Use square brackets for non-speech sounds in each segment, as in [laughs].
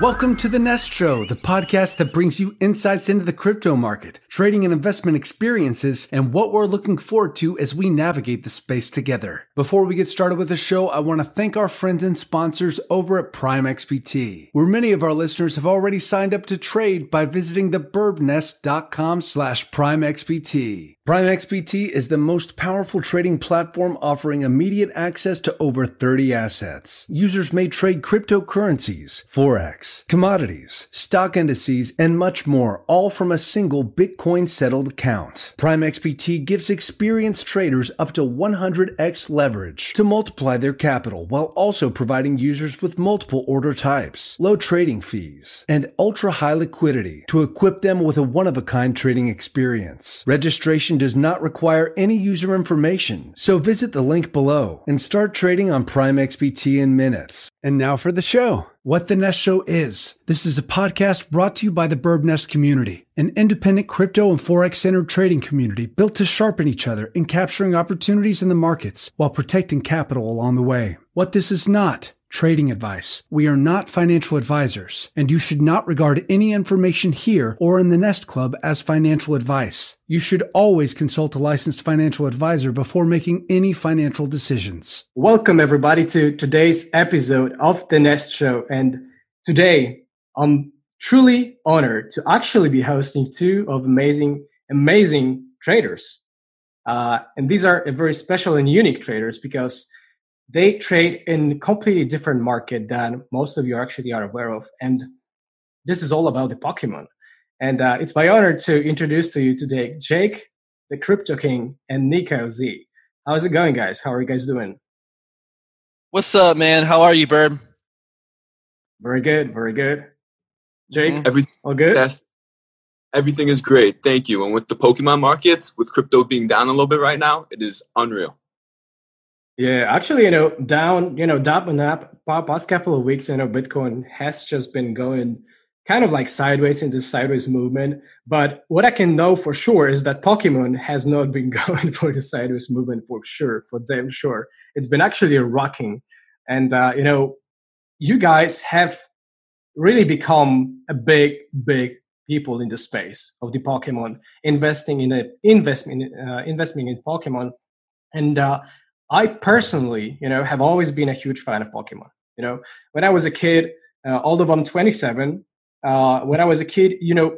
Welcome to the Nest Show, the podcast that brings you insights into the crypto market, trading and investment experiences, and what we're looking forward to as we navigate the space together. Before we get started with the show, I want to thank our friends and sponsors over at Prime XBT, where many of our listeners have already signed up to trade by visiting thebirbnest.com slash primexbt. Prime XBT is the most powerful trading platform offering immediate access to over 30 assets. Users may trade cryptocurrencies, forex, commodities, stock indices, and much more, all from a single Bitcoin settled account. Prime XBT gives experienced traders up to 100x leverage to multiply their capital while also providing users with multiple order types, low trading fees, and ultra high liquidity to equip them with a one of a kind trading experience. Registration does not require any user information, so visit the link below and start trading on Prime XBT in minutes. And now for the show. What the Nest Show is. This is a podcast brought to you by the Birb Nest community, an independent crypto and forex centered trading community built to sharpen each other in capturing opportunities in the markets while protecting capital along the way. What this is not trading advice. We are not financial advisors, and you should not regard any information here or in the Nest Club as financial advice. You should always consult a licensed financial advisor before making any financial decisions. Welcome, everybody, to today's episode of The Nest Show. And today, I'm truly honored to actually be hosting two of amazing, amazing traders. Uh, and these are very special and unique traders because they trade in completely different market than most of you actually are aware of. And this is all about the Pokemon. And uh, it's my honor to introduce to you today Jake, the Crypto King, and Neko Z. How's it going, guys? How are you guys doing? What's up, man? How are you, Birb? Very good, very good. Jake, Mm-hmm. Everything, all good? yes, everything is great. Thank you. And with the Pokemon markets, with crypto being down a little bit right now, it is unreal. Yeah, actually, you know, down, you know, down in the past couple of weeks, you know, Bitcoin has just been going kind of like sideways into sideways movement. But what I can know for sure is that Pokemon has not been [laughs] going for the sideways movement for sure, for damn sure. It's been actually rocking. And, uh, you know, you guys have really become a big, big people in the space of the Pokemon, investing in a investment, uh, investing in Pokemon. And, uh, I personally, you know, have always been a huge fan of Pokemon. You know, when I was a kid, uh, although I'm 27, uh, when I was a kid, you know,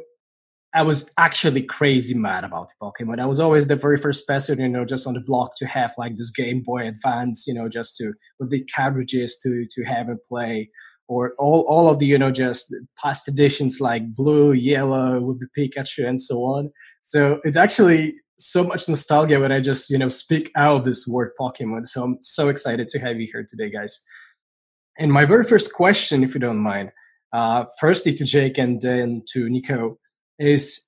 I was actually crazy mad about Pokemon. I was always the very first person, you know, just on the block to have like this Game Boy Advance, you know, just to with the cartridges to to have and play, or all all of the you know just past editions like blue, yellow with the Pikachu and so on. So it's actually so much nostalgia when I just you know speak out this word Pokemon. So I'm so excited to have you here today, guys. And my very first question, if you don't mind, uh, firstly to Jake and then to Nico, is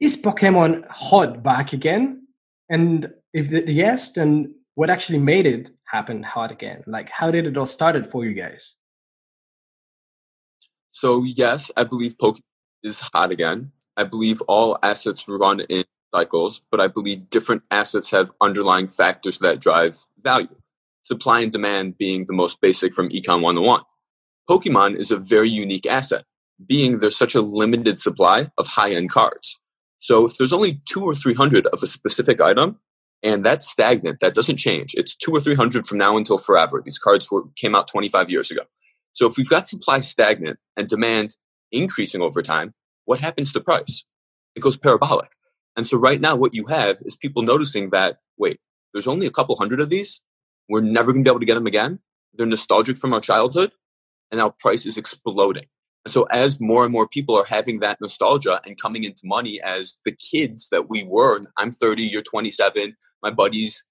is Pokemon hot back again? And if the, yes, then what actually made it happen hot again? Like how did it all started for you guys? So yes, I believe Pokemon is hot again. I believe all assets run in cycles, but I believe different assets have underlying factors that drive value. Supply and demand being the most basic from Econ 101. Pokemon is a very unique asset, being there's such a limited supply of high end cards. So if there's only two or three hundred of a specific item, and that's stagnant, that doesn't change. It's two or three hundred from now until forever. These cards were, came out 25 years ago. So if we've got supply stagnant and demand increasing over time, what happens to price? It goes parabolic. And so right now, what you have is people noticing that, wait, there's only a couple hundred of these. We're never going to be able to get them again. They're nostalgic from our childhood. And now price is exploding. And so as more and more people are having that nostalgia and coming into money as the kids that we were, I'm 30, you're 27, my buddy's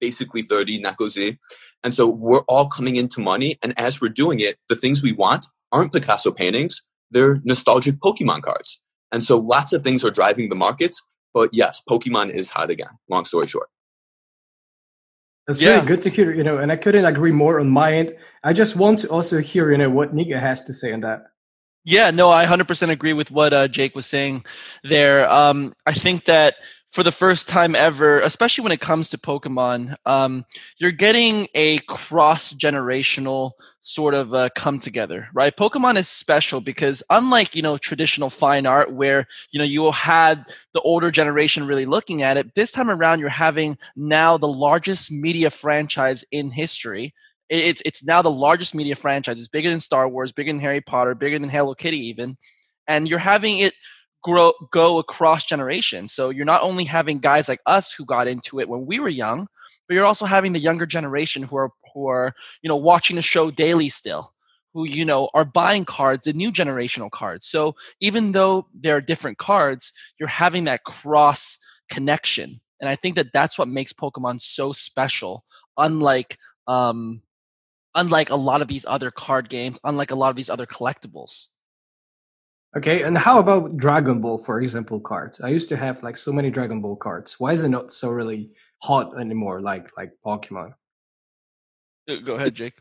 basically 30, Neko Z. And so we're all coming into money. And as we're doing it, the things we want aren't Picasso paintings they're nostalgic Pokemon cards. And so lots of things are driving the markets. But yes, Pokemon is hot again. Long story short. That's Yeah. really good to hear, you know, and I couldn't agree more on my end. I just want to also hear, you know, what Nika has to say on that. Yeah, no, I 100% agree with what uh, Jake was saying there. Um, I think that for the first time ever, especially when it comes to Pokemon, um, you're getting a cross generational sort of uh, come together, right? Pokemon is special because unlike you know traditional fine art, where you know you had the older generation really looking at it, this time around you're having now the largest media franchise in history. It's it's now the largest media franchise. It's bigger than Star Wars, bigger than Harry Potter, bigger than Hello Kitty, even, and you're having it grow go across generations. So you're not only having guys like us who got into it when we were young, but you're also having the younger generation who are who are you know watching the show daily still who you know are buying cards the new generational cards. So even though there are different cards you're having that cross connection. And i think that that's what makes pokemon so special unlike um unlike a lot of these other card games unlike a lot of these other collectibles Okay, and how about Dragon Ball, for example, cards? I used to have like so many Dragon Ball cards. Why is it not so really hot anymore, like like Pokemon? Go ahead, Jake.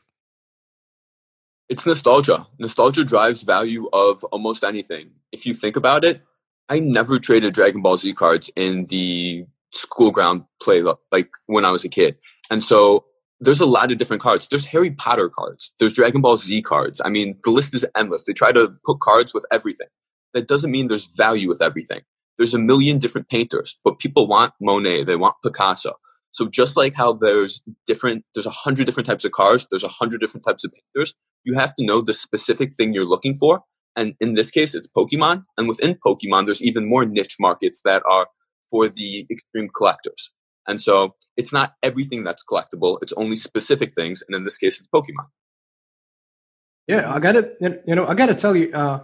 It's nostalgia. Nostalgia drives value of almost anything. If you think about it, I never traded Dragon Ball Z cards in the school ground play like when I was a kid. And so there's a lot of different cards. There's Harry Potter cards. There's Dragon Ball Z cards. I mean, the list is endless. They try to put cards with everything. That doesn't mean there's value with everything. There's a million different painters, but people want Monet. They want Picasso. So just like how there's different, there's a hundred different types of cars. There's a hundred different types of painters. You have to know the specific thing you're looking for. And in this case, it's Pokemon. And within Pokemon, there's even more niche markets that are for the extreme collectors. And so it's not everything that's collectible. It's only specific things. And in this case, it's Pokemon. Yeah, I gotta, you know, I gotta tell you, uh,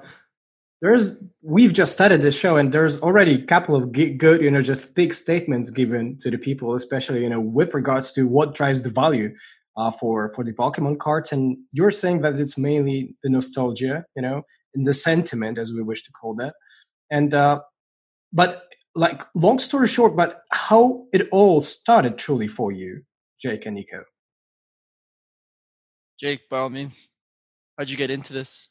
there's, we've just started this show and there's already a couple of good, you know, just thick statements given to the people, especially, you know, with regards to what drives the value uh, for, for the Pokemon cards. And you're saying that it's mainly the nostalgia, you know, and the sentiment, as we wish to call that. And, uh, but like long story short, but how it all started truly for you, Jake and Nico. Jake, by all means, how'd you get into this?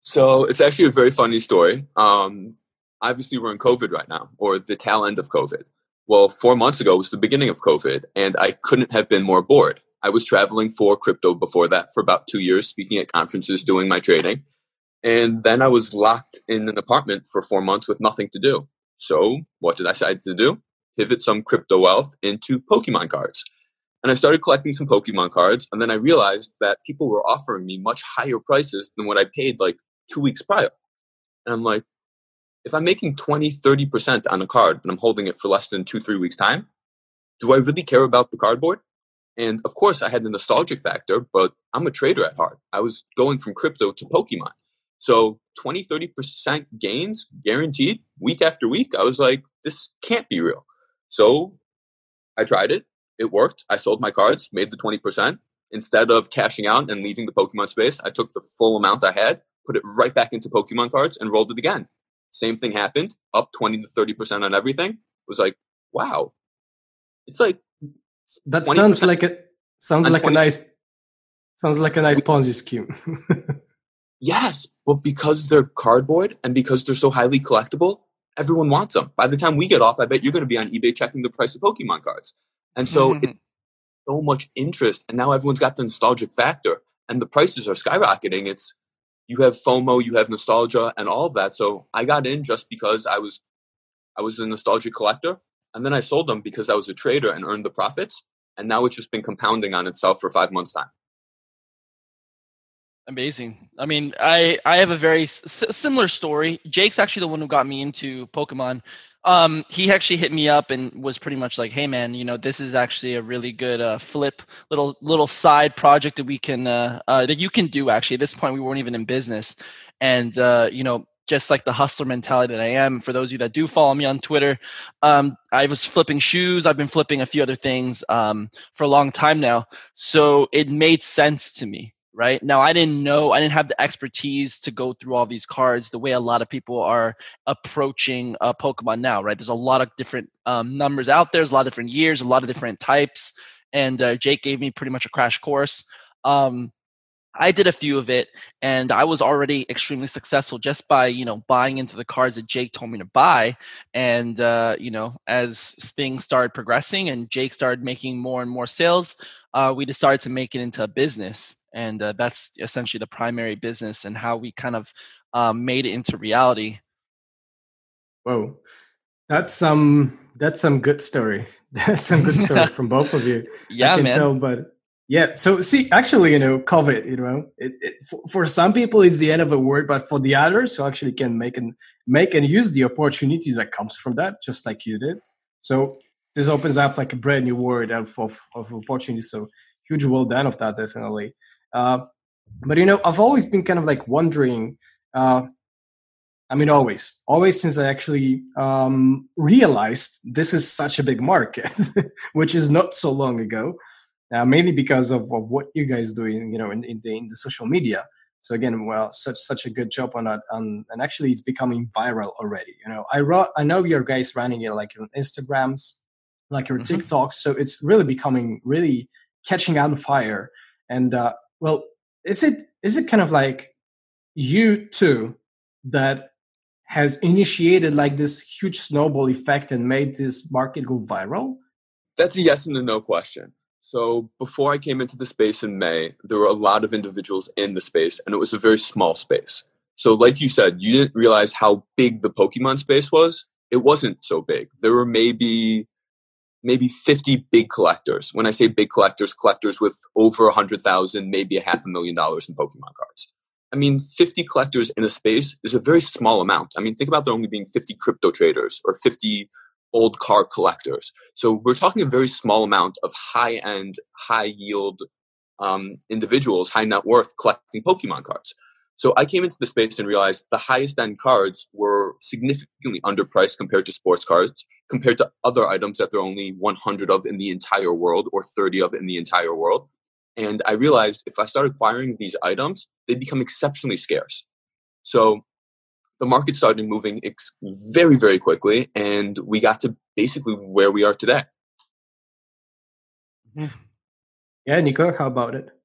So it's actually a very funny story. Um, obviously, we're in COVID right now, or the tail end of COVID. Well, four months ago was the beginning of COVID, and I couldn't have been more bored. I was traveling for crypto before that for about two years, speaking at conferences, doing my trading. And then I was locked in an apartment for four months with nothing to do. So what did I decide to do? Pivot some crypto wealth into Pokemon cards. And I started collecting some Pokemon cards. And then I realized that people were offering me much higher prices than what I paid like two weeks prior. And I'm like, if I'm making 20, 30% on a card and I'm holding it for less than two, three weeks' time, do I really care about the cardboard? And of course, I had the nostalgic factor, but I'm a trader at heart. I was going from crypto to Pokemon. So 20, 30% gains guaranteed week after week. I was like, this can't be real. So I tried it. It worked. I sold my cards, made the 20%. Instead of cashing out and leaving the Pokemon space, I took the full amount I had, put it right back into Pokemon cards, and rolled it again. Same thing happened, up 20 to 30% on everything. It was like, wow. It's like that sounds like a sounds like 20. a nice sounds like a nice Ponzi scheme. [laughs] Yes, but because they're cardboard and because they're so highly collectible, everyone wants them. By the time we get off, I bet you're going to be on eBay checking the price of Pokemon cards. And so mm-hmm. it's so much interest, and now everyone's got the nostalgic factor, and the prices are skyrocketing. It's you have FOMO, you have nostalgia, and all of that. So I got in just because I was I was a nostalgic collector, and then I sold them because I was a trader and earned the profits. And now it's just been compounding on itself for five months' time. Amazing. I mean, I I have a very s- similar story. Jake's actually the one who got me into Pokemon. Um, he actually hit me up and was pretty much like, "Hey, man, you know, this is actually a really good uh, flip little little side project that we can uh, uh, that you can do." Actually, at this point, we weren't even in business, and uh, you know, just like the hustler mentality that I am. For those of you that do follow me on Twitter, um, I was flipping shoes. I've been flipping a few other things um, for a long time now, so it made sense to me right? Now, I didn't know, I didn't have the expertise to go through all these cards the way a lot of people are approaching uh, Pokemon now, right? There's a lot of different um, numbers out there, there's a lot of different years, a lot of different types. And uh, Jake gave me pretty much a crash course. Um, I did a few of it and I was already extremely successful just by, you know, buying into the cards that Jake told me to buy. And, uh, you know, as things started progressing and Jake started making more and more sales, uh, we decided to make it into a business. And uh, that's essentially the primary business and how we kind of um, made it into reality. Whoa. That's some, that's some good story. [laughs] That's some good story [laughs] from both of you. Yeah, I can man. Tell, but yeah. So see, actually, you know, COVID, you know, it, it, for, for, some people it's the end of a word, but for the others who actually can make and make and use the opportunity that comes from that, just like you did. So this opens up like a brand new world of of, of opportunity. So huge well done of that, definitely. Uh, but you know, I've always been kind of like wondering. Uh, I mean, always, always since I actually um, realized this is such a big market, [laughs] which is not so long ago uh, mainly because of, of what you guys doing, you know, in, in, the, in the social media. So again, well, such such a good job on that, um, and actually, it's becoming viral already. You know, I I know your guys running it like your Instagrams, like your mm-hmm. TikToks, so it's really becoming really catching on fire. And uh, well, is it is it kind of like you too that has initiated like this huge snowball effect and made this market go viral? That's a yes and a no question. So before I came into the space in May, there were a lot of individuals in the space, and it was a very small space. So, like you said, you didn't realize how big the Pokemon space was. It wasn't so big. There were maybe maybe 50 big collectors. When I say big collectors, collectors with over 100,000, maybe a half a million dollars in Pokemon cards. I mean, 50 collectors in a space is a very small amount. I mean, think about there only being 50 crypto traders or 50 old car collectors. So we're talking a very small amount of high end, high yield um, individuals, high net worth collecting Pokemon cards. So I came into the space and realized the highest end cards were significantly underpriced compared to sports cards, compared to other items that there are only 100 of in the entire world or 30 of in the entire world. And I realized if I start acquiring these items, they become exceptionally scarce. So the market started moving ex- very, very quickly, and we got to basically where we are today. Yeah, Nico, how about it?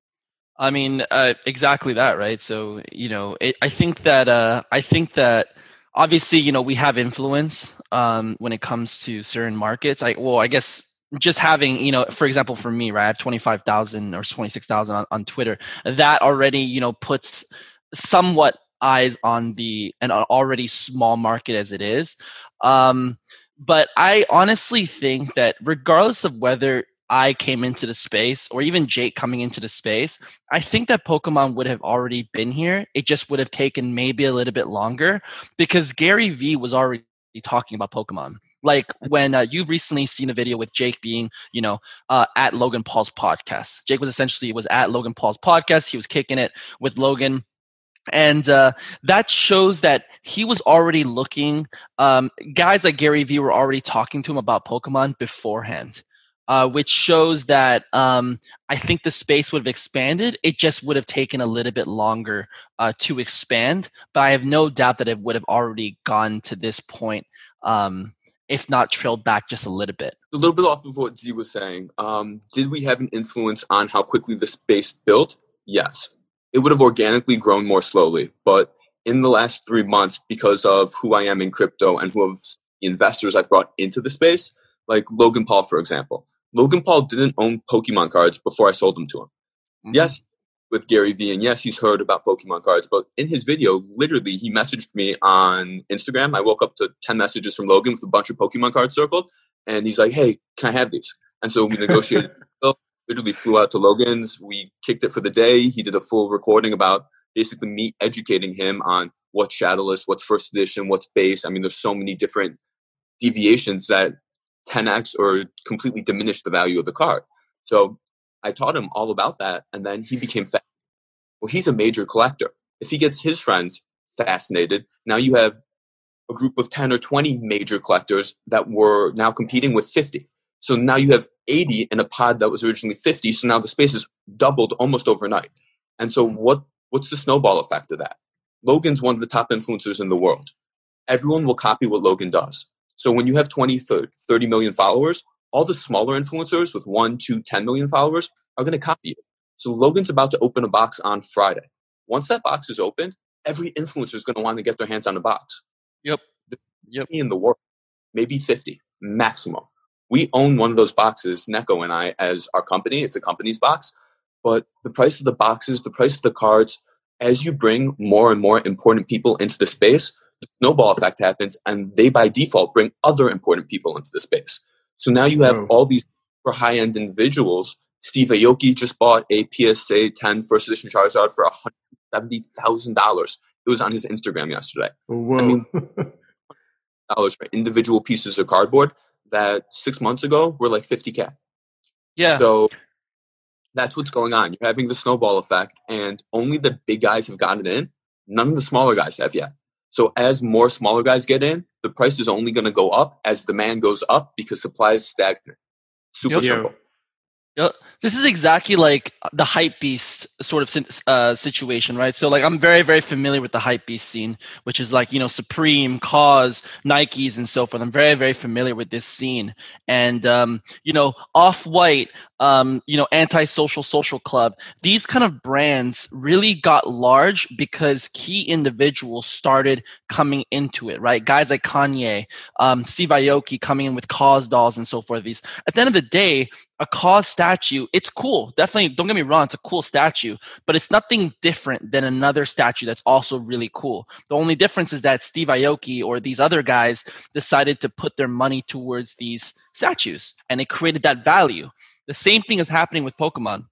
I mean, uh, exactly that, right? So, you know, it, I think that uh, I think that obviously, you know, we have influence um, when it comes to certain markets. I well, I guess just having, you know, for example, for me, right, I have twenty five thousand or twenty six thousand on, on Twitter. That already, you know, puts somewhat eyes on the an already small market as it is. Um, but I honestly think that regardless of whether I came into the space or even Jake coming into the space, I think that Pokemon would have already been here. It just would have taken maybe a little bit longer because Gary Vee was already talking about Pokemon. Like when uh, you've recently seen a video with Jake being, you know, uh, at Logan Paul's podcast. Jake was essentially was at Logan Paul's podcast. He was kicking it with Logan and uh, that shows that he was already looking um, guys like gary vee were already talking to him about pokemon beforehand uh, which shows that um, i think the space would have expanded it just would have taken a little bit longer uh, to expand but i have no doubt that it would have already gone to this point um, if not trailed back just a little bit a little bit off of what z was saying um, did we have an influence on how quickly the space built yes it would have organically grown more slowly. But in the last three months, because of who I am in crypto and who of investors I've brought into the space, like Logan Paul, for example. Logan Paul didn't own Pokemon cards before I sold them to him. Mm-hmm. Yes, with Gary Vee, and yes, he's heard about Pokemon cards, but in his video, literally, he messaged me on Instagram. I woke up to 10 messages from Logan with a bunch of Pokemon cards circled, and he's like, hey, can I have these? And so we negotiated [laughs] literally flew out to Logan's. We kicked it for the day. He did a full recording about basically me educating him on what's Shadowless, what's first edition, what's base. I mean, there's so many different deviations that 10x or completely diminish the value of the card. So I taught him all about that, and then he became fa- well. He's a major collector. If he gets his friends fascinated, now you have a group of 10 or 20 major collectors that were now competing with 50. So now you have 80 in a pod that was originally 50. So now the space is doubled almost overnight. And so what what's the snowball effect of that? Logan's one of the top influencers in the world. Everyone will copy what Logan does. So when you have 20, 30 million followers, all the smaller influencers with one, two, 10 million followers are going to copy you. So Logan's about to open a box on Friday. Once that box is opened, every influencer is going to want to get their hands on the box. Yep. Yep. In the world, maybe 50 maximum. We own one of those boxes, Neko and I, as our company. It's a company's box. But the price of the boxes, the price of the cards, as you bring more and more important people into the space, the snowball effect happens, and they by default bring other important people into the space. So now you have all these high end individuals. Steve Aoki just bought a PSA 10 first edition Charizard for $170,000. It was on his Instagram yesterday. Whoa. I mean, [laughs] dollars for individual pieces of cardboard that six months ago were like 50K. Yeah. So that's what's going on. You're having the snowball effect, and only the big guys have gotten in. None of the smaller guys have yet. So as more smaller guys get in, the price is only going to go up as demand goes up because supply is stagnant. Super Yep. simple. Yep. This is exactly like the hype beast sort of uh, situation, right? So like I'm very very familiar with the hype beast scene, which is like you know Supreme, KAWS, Nikes, and so forth. I'm very very familiar with this scene, and um, you know Off White, um, you know Anti-Social Social Club. These kind of brands really got large because key individuals started coming into it, right? Guys like Kanye, um, Steve Aoki coming in with KAWS dolls and so forth. These at the end of the day, a KAWS statue it's cool. Definitely don't get me wrong it's a cool statue but it's nothing different than another statue that's also really cool. The only difference is that steve aoki or these other guys decided to put their money towards these statues and it created that value. The same thing is happening with pokemon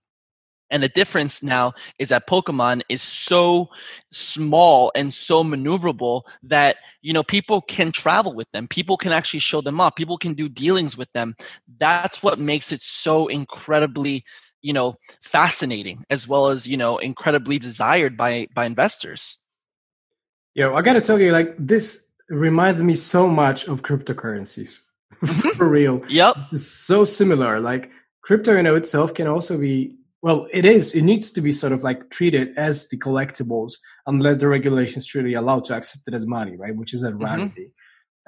and the difference now is that Pokemon is so small and so maneuverable that you know people can travel with them. People can actually show them off. People can do dealings with them. That's what makes it so incredibly, you know, fascinating as well as you know incredibly desired by by investors. Yo, I gotta tell you, like this reminds me so much of cryptocurrencies. [laughs] Mm-hmm. For real. Yep. It's so similar. Like crypto in itself can also be well, it is. It needs to be sort of like treated as the collectibles unless the regulations truly allow to accept it as money, right? Which is a rarity.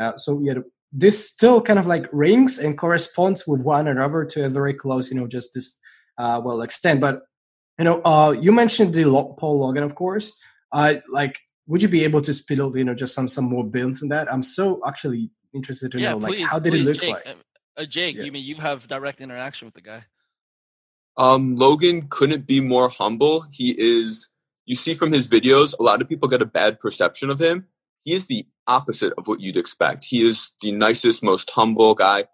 Uh, so yeah, this still kind of like rings and corresponds with one another to a very close, you know, just this uh, well extent. But you know, uh, you mentioned the Lo- Paul Logan, of course. Uh, like, would you be able to spill, you know, just some some more builds in that? I'm so actually interested to yeah, know, please. like, how did please, it look Jake, like? uh, Uh, Jake, Yeah. you mean you have direct interaction with the guy? Um, Logan couldn't be more humble. He is, you see from his videos, a lot of people get a bad perception of him. He is the opposite of what you'd expect. He is the nicest, most humble guy.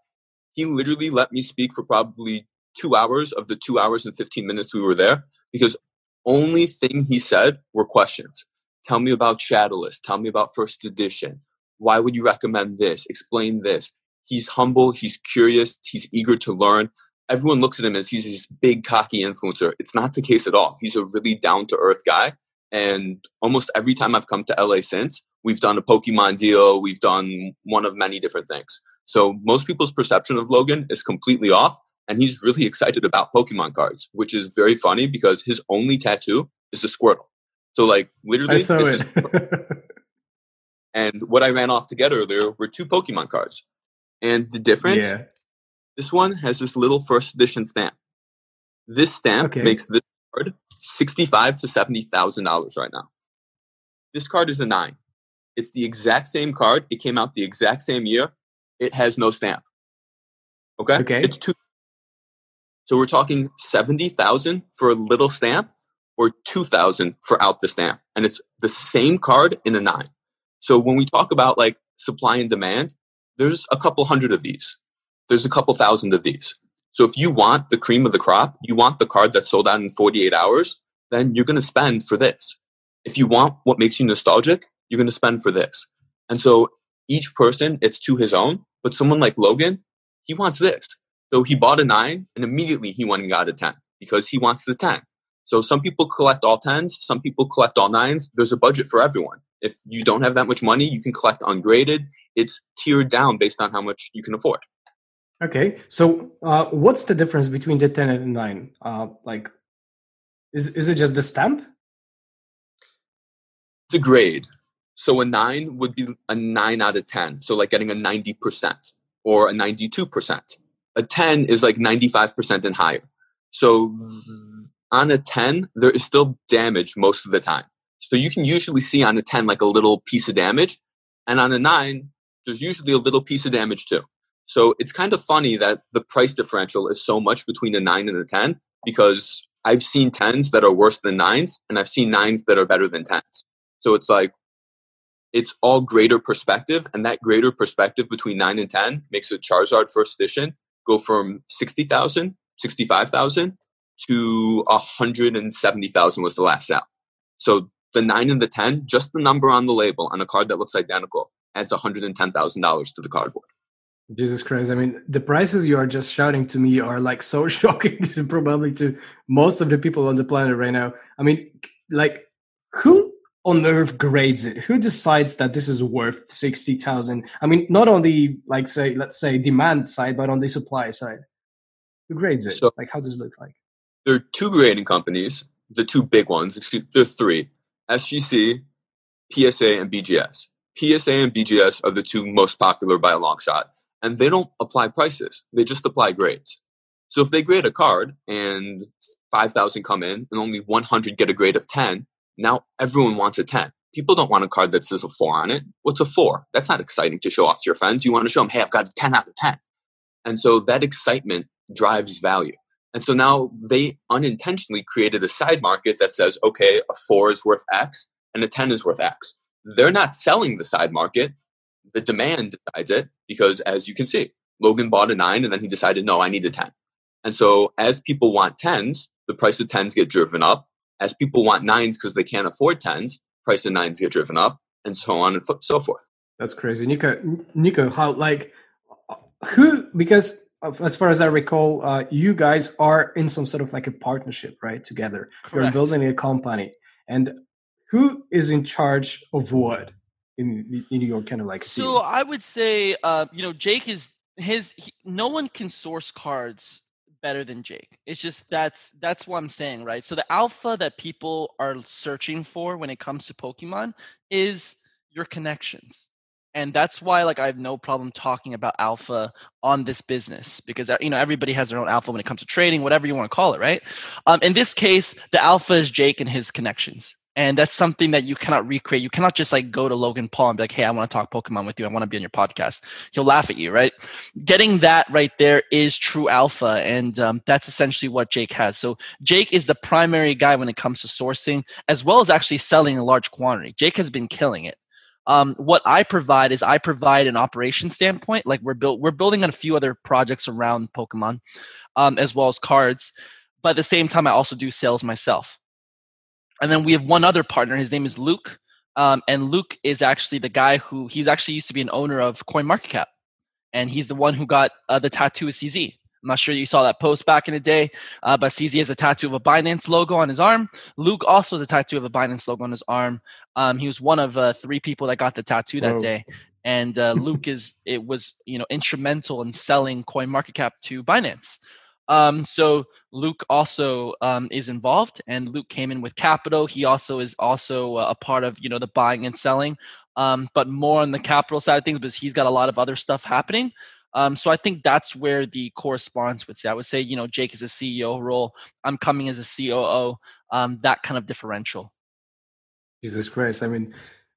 He literally let me speak for probably two hours of the two hours and 15 minutes we were there because only thing he said were questions. Tell me about Shadowless. Tell me about first edition. Why would you recommend this? Explain this. He's humble. He's curious. He's eager to learn everyone looks at him as he's this big cocky influencer. It's not the case at all. He's a really down to earth guy. And almost every time I've come to LA since, we've done a Pokemon deal, we've done one of many different things. So most people's perception of Logan is completely off. And he's really excited about Pokemon cards, which is very funny because his only tattoo is a Squirtle. So like literally, I saw it. [laughs] and what I ran off to get earlier were two Pokemon cards. And the difference yeah. This one has this little first edition stamp. This stamp Okay. makes this card sixty-five to seventy thousand dollars right now. This card is a nine. It's the exact same card. It came out the exact same year. It has no stamp. Okay. Okay. It's two. So we're talking seventy thousand for a little stamp, or two thousand for out the stamp, and it's the same card in a nine. So when we talk about like supply and demand, there's a couple hundred of these there's a couple thousand of these. So if you want the cream of the crop, you want the card that's sold out in 48 hours, then you're going to spend for this. If you want what makes you nostalgic, you're going to spend for this. And so each person, it's to his own. But someone like Logan, he wants this. So he bought a nine and immediately he went and got a 10 because he wants the 10. So some people collect all 10s, some people collect all nines. There's a budget for everyone. If you don't have that much money, you can collect ungraded. It's tiered down based on how much you can afford. Okay, so uh, what's the difference between the ten and the nine? Uh, like, is is it just the stamp? the grade. So a nine would be a nine out of 10. So like getting a 90% or a 92%. A 10 is like 95% and higher. So on a 10, there is still damage most of the time. So you can usually see on a 10 like a little piece of damage. And on a 9, there's usually a little piece of damage too. So it's kind of funny that the price differential is so much between a 9 and a 10 because I've seen 10s that are worse than 9s and I've seen 9s that are better than 10s. So it's like it's all greater perspective and that greater perspective between 9 and 10 makes a Charizard first edition go from 60,000, 65,000 to 170,000 was the last sale. So the 9 and the 10, just the number on the label on a card that looks identical adds $110,000 to the cardboard. Jesus Christ. I mean, the prices you are just shouting to me are like so [laughs] shocking, probably to most of the people on the planet right now. I mean, like, who on earth grades it? Who decides that this is worth 60,000? I mean, not on the, like, say, let's say demand side, but on the supply side. Who grades it? So, like, how does it look like? There are two grading companies, the two big ones, excuse, there are three SGC, PSA, and BGS. PSA and BGS are the two most popular by a long shot and they don't apply prices. They just apply grades. So if they grade a card and 5,000 come in and only 100 get a grade of 10, now everyone wants a 10. People don't want a card that says a 4 on it. What's a 4? That's not exciting to show off to your friends. You want to show them, hey, I've got a 10 out of 10. And so that excitement drives value. And so now they unintentionally created a side market that says, okay, a 4 is worth X and a 10 is worth X. They're not selling the side market the demand decides it because as you can see, Logan bought a nine and then he decided, no, I need a 10. And so as people want tens, the price of tens get driven up. As people want nines because they can't afford tens, price of nines get driven up and so on and so forth. That's crazy. Nico, Nico, how like who, because as far as I recall, uh, you guys are in some sort of like a partnership, right? Together. Correct. You're building a company. And who is in charge of what? In in York, kind of like. So I would say, uh, you know, Jake is his. He, no one can source cards better than Jake. It's just that's that's what I'm saying, right? So the alpha that people are searching for when it comes to Pokemon is your connections. And that's why like I have no problem talking about alpha on this business because uh, you know everybody has their own alpha when it comes to trading, whatever you want to call it, right? Um, in this case, the alpha is Jake and his connections and that's something that you cannot recreate. You cannot just like go to Logan Paul and be like, "Hey, I want to talk Pokemon with you. I want to be on your podcast." He'll laugh at you, right? Getting that right there is true alpha, and um, that's essentially what Jake has. So Jake is the primary guy when it comes to sourcing, as well as actually selling a large quantity. Jake has been killing it. Um, what I provide is I provide an operation standpoint. Like we're built, we're building on a few other projects around Pokemon, um, as well as cards. But at the same time, I also do sales myself. And then we have one other partner. His name is Luke. Um, and Luke is actually the guy who he's actually used to be an owner of CoinMarketCap. And he's the one who got uh, the tattoo of CZ. I'm not sure you saw that post back in the day, uh, but CZ has a tattoo of a Binance logo on his arm. Luke also has a tattoo of a Binance logo on his arm. Um, he was one of uh, three people that got the tattoo that Whoa. day. And uh, Luke is it was you know instrumental in selling CoinMarketCap to Binance. Um, so Luke also um, is involved, and Luke came in with capital. He also is also a part of you know the buying and selling, um, but more on the capital side of things because he's got a lot of other stuff happening. Um, so I think that's where the correspondence would say. I would say you know Jake is a CEO role. I'm coming as a COO. Um, that kind of differential. Jesus Christ! I mean,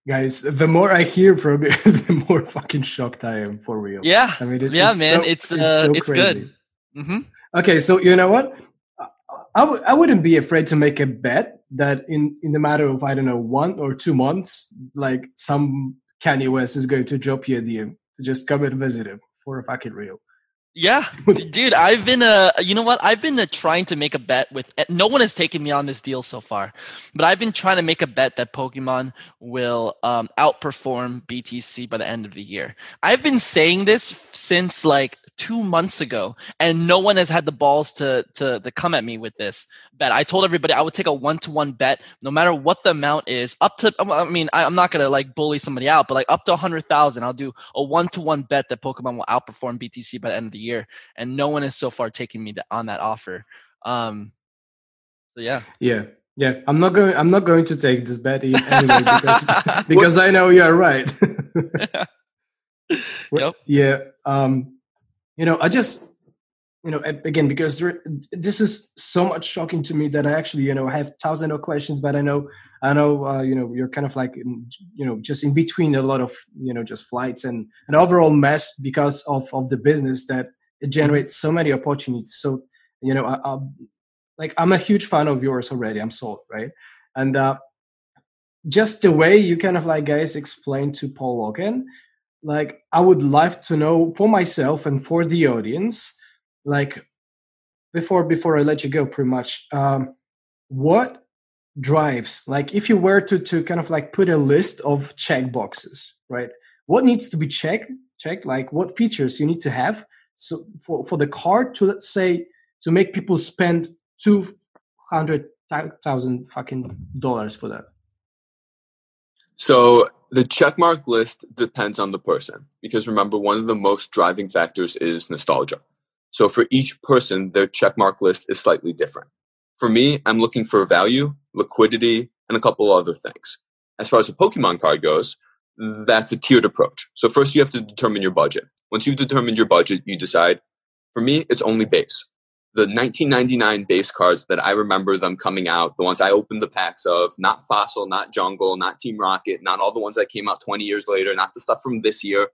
guys, the more I hear from you, [laughs] the more fucking shocked I am for real. Yeah, I mean, it, yeah, it's man, so, it's uh, it's, so it's good. Mm-hmm. Okay, so you know what? I w- I wouldn't be afraid to make a bet that in, in the matter of, I don't know, one or two months, like some Kanye West is going to drop you a DM to just come and visit him for a fucking real. Yeah, [laughs] dude, I've been uh, you know what? I've been uh, trying to make a bet with. Eh, no one has taken me on this deal so far, but I've been trying to make a bet that Pokemon will um, outperform BTC by the end of the year. I've been saying this since like two months ago, and no one has had the balls to to to come at me with this bet. I told everybody I would take a one to one bet, no matter what the amount is, up to. I mean, I, am not gonna like bully somebody out, but like up to a hundred thousand, I'll do a one to one bet that Pokemon will outperform BTC by the end of the year, and no one has so far taken me on that offer. Um, so yeah, yeah. Yeah, I'm not going. I'm not going to take this bet anyway because [laughs] because I know you're right. [laughs] [laughs] yep. Yeah. Um, you know, I just you know again because there, this is so much shocking to me that i actually you know have thousands of questions but i know i know uh, you know you're kind of like in, you know just in between a lot of you know just flights and an overall mess because of of the business that it generates so many opportunities. So you know I, I, like i'm a huge fan of yours already i'm sold right? And uh just the way you kind of like guys explain to paul logan like i would love to know for myself and for the audience like before before I let you go, pretty much, um, what drives like if you were to to kind of like put a list of check boxes, right? What needs to be checked? Check like what features you need to have so for for the card to let's say to make people spend two hundred thousand fucking dollars for that. So the checkmark list depends on the person because remember one of the most driving factors is nostalgia. So for each person, their checkmark list is slightly different. For me, I'm looking for value, liquidity, and a couple other things. As far as a Pokemon card goes, that's a tiered approach. So first you have to determine your budget. Once you've determined your budget, you decide, for me, it's only base. The 1999 base cards that I remember them coming out, the ones I opened the packs of, not Fossil, not Jungle, not Team Rocket, not all the ones that came out 20 years later, not the stuff from this year,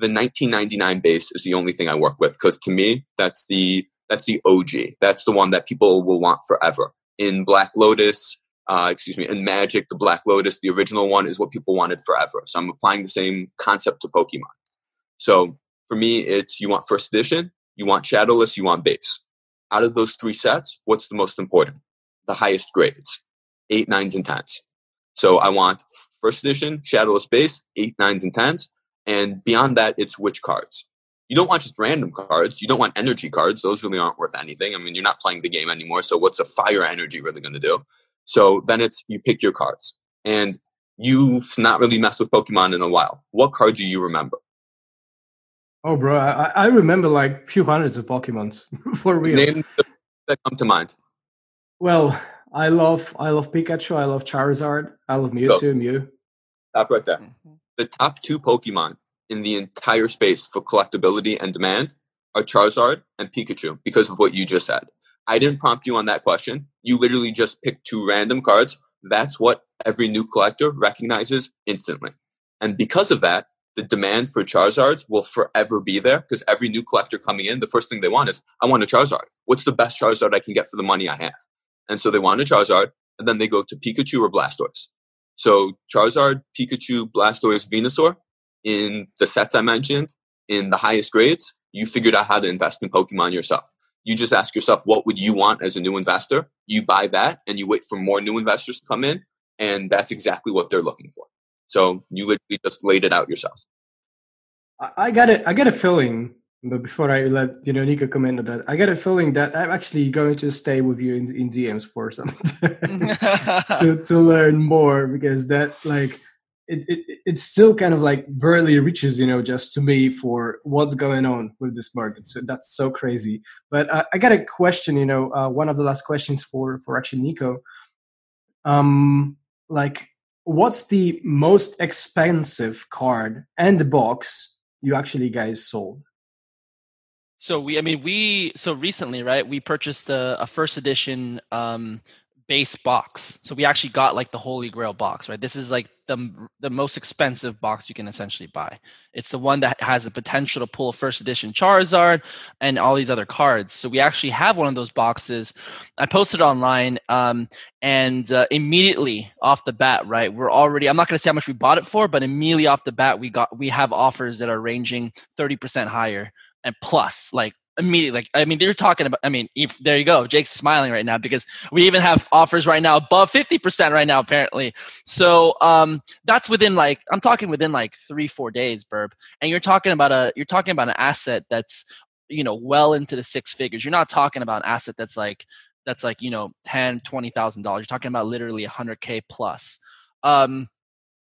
the 1999 base is the only thing I work with because to me that's the that's the OG. That's the one that people will want forever. In Black Lotus, uh, excuse me, in Magic, the Black Lotus, the original one is what people wanted forever. So I'm applying the same concept to Pokemon. So for me, it's you want first edition, you want shadowless, you want base. Out of those three sets, what's the most important? The highest grades, eight, nines, and tens. So I want first edition, shadowless base, eight, nines, and tens. And beyond that, it's which cards. You don't want just random cards. You don't want energy cards. Those really aren't worth anything. I mean, you're not playing the game anymore. So what's a fire energy really going to do? So then it's you pick your cards. And you've not really messed with Pokemon in a while. What card do you remember? Oh, bro, I, I remember like a few hundreds of Pokemons [laughs] for real. Name that come to mind. Well, I love I love Pikachu. I love Charizard. I love Mewtwo. Go. Mew. Stop right there. Mm-hmm the top two Pokemon in the entire space for collectability and demand are Charizard and Pikachu because of what you just said. I didn't prompt you on that question. You literally just picked two random cards. That's what every new collector recognizes instantly. And because of that, the demand for Charizards will forever be there because every new collector coming in, the first thing they want is, I want a Charizard. What's the best Charizard I can get for the money I have? And so they want a Charizard, and then they go to Pikachu or Blastoise. So Charizard, Pikachu, Blastoise, Venusaur in the sets I mentioned in the highest grades, you figured out how to invest in Pokemon yourself. You just ask yourself, what would you want as a new investor? You buy that and you wait for more new investors to come in. And that's exactly what they're looking for. So you literally just laid it out yourself. I got it. I get a feeling but before I let you know Nico comment on that, I get a feeling that I'm actually going to stay with you in, in DMs for some [laughs] [laughs] to to learn more because that like it, it it still kind of like barely reaches you know just to me for what's going on with this market. So that's so crazy. But uh, I got a question. You know, uh, one of the last questions for for actually Nico. Um, like, what's the most expensive card and box you actually guys sold? So we, I mean, we so recently, right? We purchased a, a first edition um, base box. So we actually got like the Holy Grail box, right? This is like the the most expensive box you can essentially buy. It's the one that has the potential to pull a first edition Charizard and all these other cards. So we actually have one of those boxes. I posted online, um, and uh, immediately off the bat, right, we're already. I'm not going to say how much we bought it for, but immediately off the bat, we got we have offers that are ranging 30% higher and plus like immediately like i mean they're talking about i mean if there you go jake's smiling right now because we even have offers right now above 50% right now apparently. So um that's within like i'm talking within like three four days Birb and you're talking about a you're talking about an asset that's you know well into the six figures. You're not talking about an asset that's like that's like you know 10 20 thousand dollars. You're talking about literally 100k plus. Um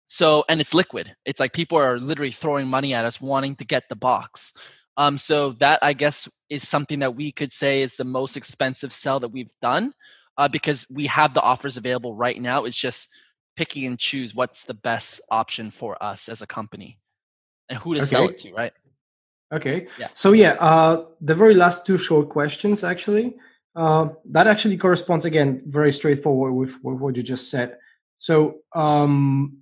so and it's liquid. It's like people are literally throwing money at us wanting to get the box um, so that I guess is something that we could say is the most expensive sell that we've done uh, because we have the offers available right now. It's just picking and choose what's the best option for us as a company and who to okay. sell it to, right? Okay. Yeah. So yeah, uh, the very last two short questions actually. Uh, that actually corresponds again very straightforward with, with what you just said. So um,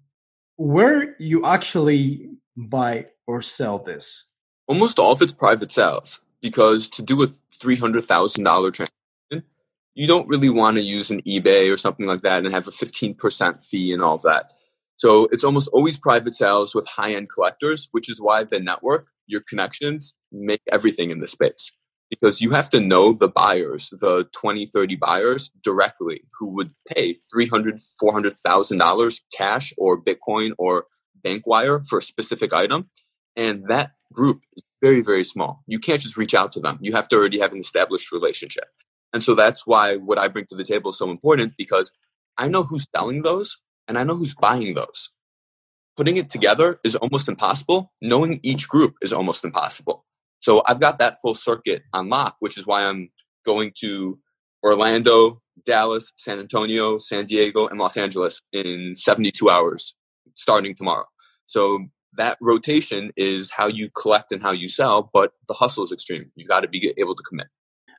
where you actually buy or sell this? Almost all of it's private sales because to do a three hundred thousand dollar transaction, you don't really want to use an eBay or something like that and have a fifteen percent fee and all of that. So it's almost always private sales with high end collectors, which is why the network, your connections, make everything in the space. Because you have to know the buyers, the 20, 30 buyers directly who would pay $300,000, $400,000 cash or Bitcoin or bank wire for a specific item. And that group is very, very small. You can't just reach out to them. You have to already have an established relationship. And so that's why what I bring to the table is so important because I know who's selling those and I know who's buying those. Putting it together is almost impossible. Knowing each group is almost impossible. So I've got that full circuit on lock, which is why I'm going to Orlando, Dallas, San Antonio, San Diego, and Los Angeles in 72 hours starting tomorrow. So that rotation is how you collect and how you sell, but the hustle is extreme. You got to be able to commit.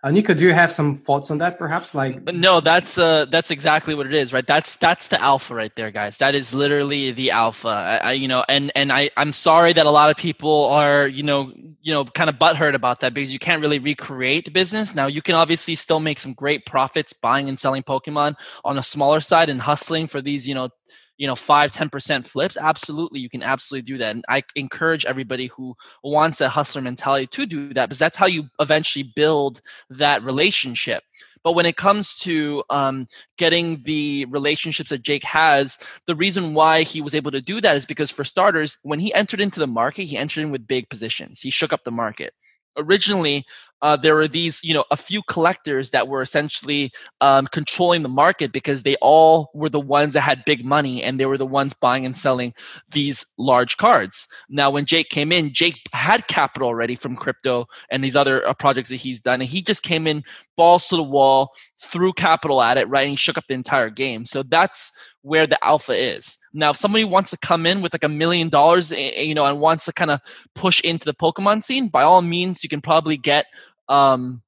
Uh, Neko, do you have some thoughts on that, perhaps? Like, no, that's uh, that's exactly what it is, right? That's that's the alpha right there, guys. That is literally the alpha. I, I, you know, and and I I'm sorry that a lot of people are, you know, you know, kind of butthurt about that because you can't really recreate the business. Now you can obviously still make some great profits buying and selling Pokemon on a smaller side and hustling for these, you know, you know five ten percent flips absolutely you can absolutely do that and i encourage everybody who wants a hustler mentality to do that because that's how you eventually build that relationship but when it comes to um, getting the relationships that Jake has, the reason why he was able to do that is because, for starters, when he entered into the market, he entered in with big positions. He shook up the market originally uh, there were these, you know, a few collectors that were essentially um, controlling the market because they all were the ones that had big money and they were the ones buying and selling these large cards. Now, when Jake came in, Jake had capital already from crypto and these other uh, projects that he's done, and he just came in balls to the wall, threw capital at it, right, and he shook up the entire game. So that's where the alpha is. Now, if somebody wants to come in with like a million dollars, eh, eh, you know, and wants to kind of push into the Pokemon scene, by all means, you can probably get um,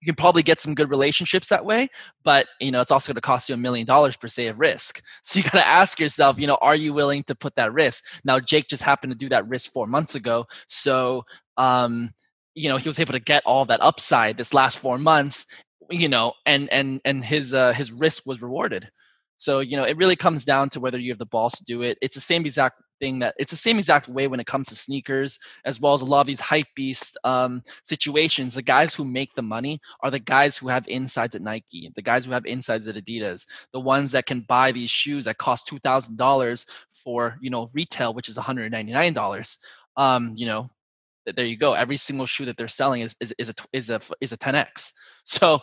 you can probably get some good relationships that way, but you know it's also going to cost you a million dollars per se of risk. [laughs] So you got to ask yourself, you know, are you willing to put that risk? Now Jake just happened to do that risk four months ago, so um, you know he was able to get all that upside this last four months, you know, and and and his uh, his risk was rewarded. So, you know, it really comes down to whether you have the balls to do it. It's the same exact thing that it's the same exact way when it comes to sneakers, as well as a lot of these hype beast um, situations. The guys who make the money are the guys who have insides at Nike, the guys who have insides at Adidas, the ones that can buy these shoes that cost two thousand dollars for you know retail, which is one hundred ninety nine dollars. Um, you know, there you go. Every single shoe that they're selling is is, is a is a is a 10x. [laughs] So,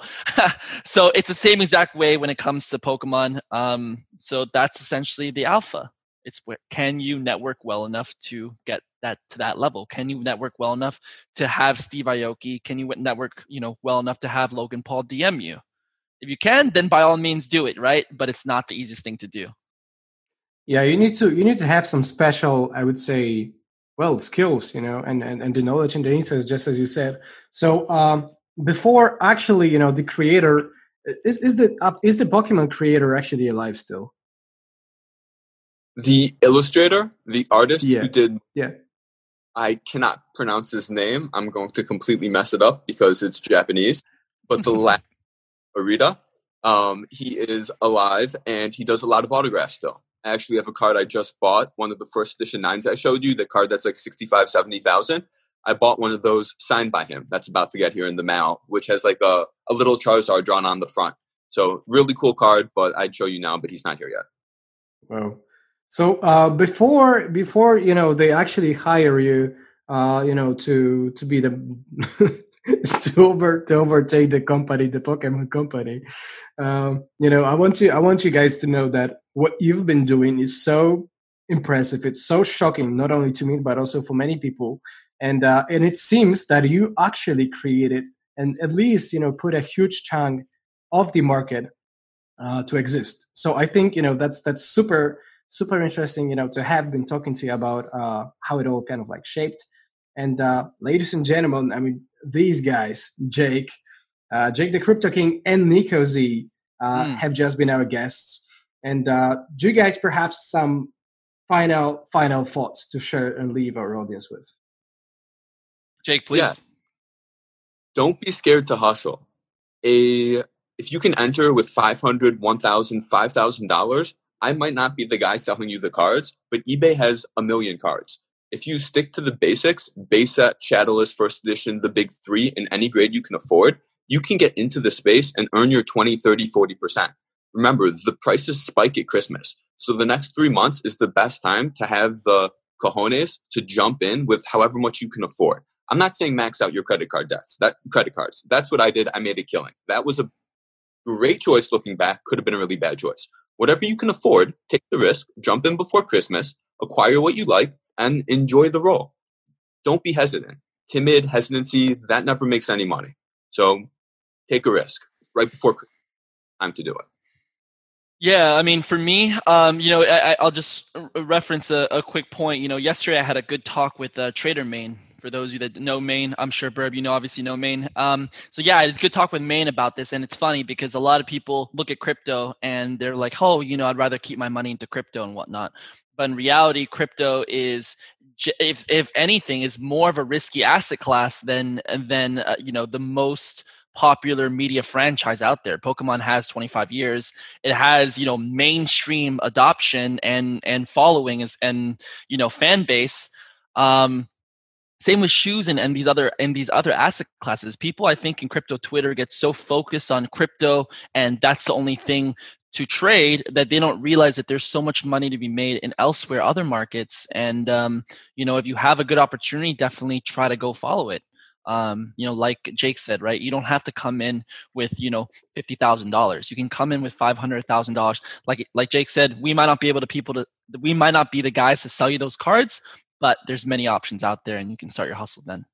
so it's the same exact way when it comes to Pokemon. Um, so that's essentially the alpha. It's can you network well enough to get that to that level? Can you network well enough to have Steve Aoki? Can you network you know well enough to have Logan Paul DM you? If you can, then by all means do it, right? But it's not the easiest thing to do. Yeah, you need to you need to have some special, I would say, well, skills, you know, and and, and the knowledge and the insights, just as you said. So um, before actually, you know, the creator is is the uh, is the Pokemon creator actually alive still? The illustrator, the artist Yeah. who did Yeah. I cannot pronounce his name. I'm going to completely mess it up because it's Japanese. But the [laughs] last Arita, um, he is alive and he does a lot of autographs still. I actually have a card I just bought, one of the first edition nines I showed you, the card that's like 65, 70,000. I bought one of those signed by him that's about to get here in the mail, which has like a, a little Charizard drawn on the front. So really cool card, but I'd show you now, but he's not here yet. Wow. So uh, before before you know they actually hire you, uh, you know to to be the [laughs] to over to overtake the company, the Pokemon company. Um, you know, I want you I want you guys to know that what you've been doing is so impressive. It's so shocking, not only to me but also for many people. And uh, and it seems that you actually created and at least you know put a huge chunk of the market uh, to exist. So I think you know that's that's super super interesting. You know to have been talking to you about uh, how it all kind of like shaped. And uh, ladies and gentlemen, I mean, these guys, Jake, uh, Jake the Crypto King, and Neko Z, mm. have just been our guests. And uh, do you guys perhaps some final final thoughts to share and leave our audience with? Jake, please. Yeah. Don't be scared to hustle. A if you can enter with 500 1000 $5000 i might not be the guy selling you the cards but ebay has a million cards. If you stick to the basics base set shadowless first edition the big three in any grade you can afford you can get into the space and earn your 20 30 40% remember the prices spike at christmas so the next three months is the best time to have the cojones to jump in with however much you can afford. I'm not saying max out your credit card debts that credit cards. That's what i did. I made a killing. That was a Great choice looking back, could have been a really bad choice. Whatever you can afford, take the risk, jump in before Christmas, acquire what you like, and enjoy the roll. Don't be hesitant. Timid, hesitancy, that never makes any money. So take a risk right before time to do it. Yeah, I mean, for me, um, you know, I, will just reference a, a, quick point. You know, yesterday I had a good talk with uh, Trader Mayne for those of you that know Mayne, I'm sure Birb, you know obviously know Mayne. Um, so yeah, it's good talk with Mayne about this, and it's funny because a lot of people look at crypto and they're like, oh, you know, I'd rather keep my money into crypto and whatnot. But in reality, crypto is, if if anything, is more of a risky asset class than than uh, you know the most popular media franchise out there. Pokemon has 25 years. It has, you know, mainstream adoption and and following is and you know fan base. Um, same with shoes and, and these other and these other asset classes. People I think in crypto Twitter get so focused on crypto and that's the only thing to trade that they don't realize that there's so much money to be made in elsewhere other markets. And um, you know, if you have a good opportunity, definitely try to go follow it. Um, you know, like Jake said, right? You don't have to come in with, you know, fifty thousand dollars. You can come in with five hundred thousand dollars. Like like Jake said, we might not be able to people to we might not be the guys to sell you those cards, but there's many options out there and you can start your hustle then.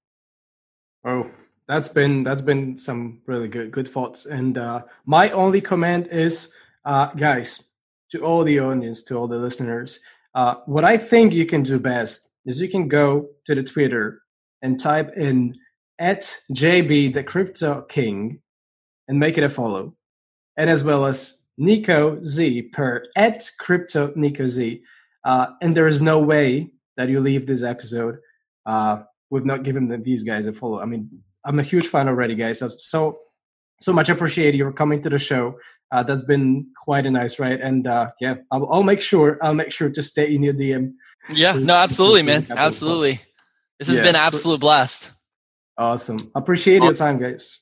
Oh that's been that's been some really good good thoughts. And uh, my only comment is uh, guys to all the audience to all the listeners uh, what i think you can do best is you can go to the twitter and type in at jb the crypto king and make it a follow. And as well as Neko Z per at crypto Neko Z. Uh, and there is no way that you leave this episode uh, with not giving these guys a follow. I mean, I'm a huge fan already, guys. So so much appreciate you coming to the show. Uh, that's been quite a nice ride, and uh, yeah, I'll, I'll, make sure I'll make sure to stay in your DM. Yeah, no, absolutely, man, absolutely. This has yeah. been absolute blast. Awesome, appreciate awesome. your time, guys.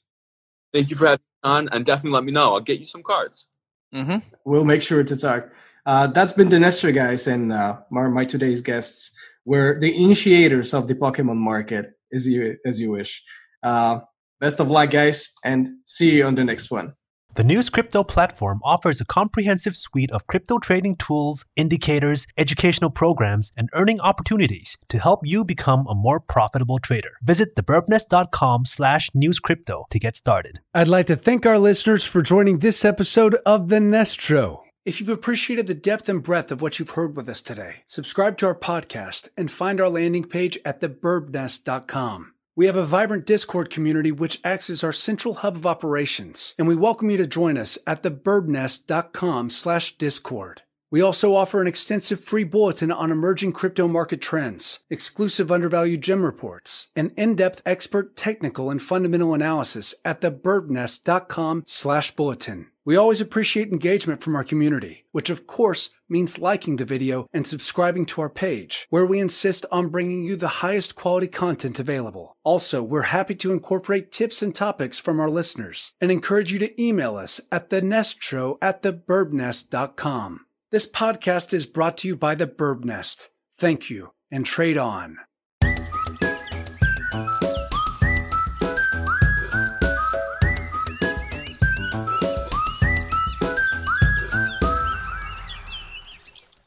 Thank you for having me on, and definitely let me know. I'll get you some cards. Mm-hmm. We'll make sure to talk. Uh, that's been the Nestor guys, and uh, my, my today's guests were the initiators of the Pokemon market, as you as you wish. Uh, best of luck, guys, and see you on the next one. The NewsCrypto platform offers a comprehensive suite of crypto trading tools, indicators, educational programs, and earning opportunities to help you become a more profitable trader. Visit thebirbnest.com slash newscrypto to get started. I'd like to thank our listeners for joining this episode of The Nest Show. If you've appreciated the depth and breadth of what you've heard with us today, subscribe to our podcast and find our landing page at thebirbnest.com. We have a vibrant Discord community which acts as our central hub of operations, and we welcome you to join us at thebirbnest.com slash discord. We also offer an extensive free bulletin on emerging crypto market trends, exclusive undervalued gem reports, and in-depth expert technical and fundamental analysis at thebirbnest.com slash bulletin. We always appreciate engagement from our community, which of course means liking the video and subscribing to our page, where we insist on bringing you the highest quality content available. Also, we're happy to incorporate tips and topics from our listeners and encourage you to email us at the nestshow at thebirbnest.com. This podcast is brought to you by the Birb Nest. Thank you and trade on.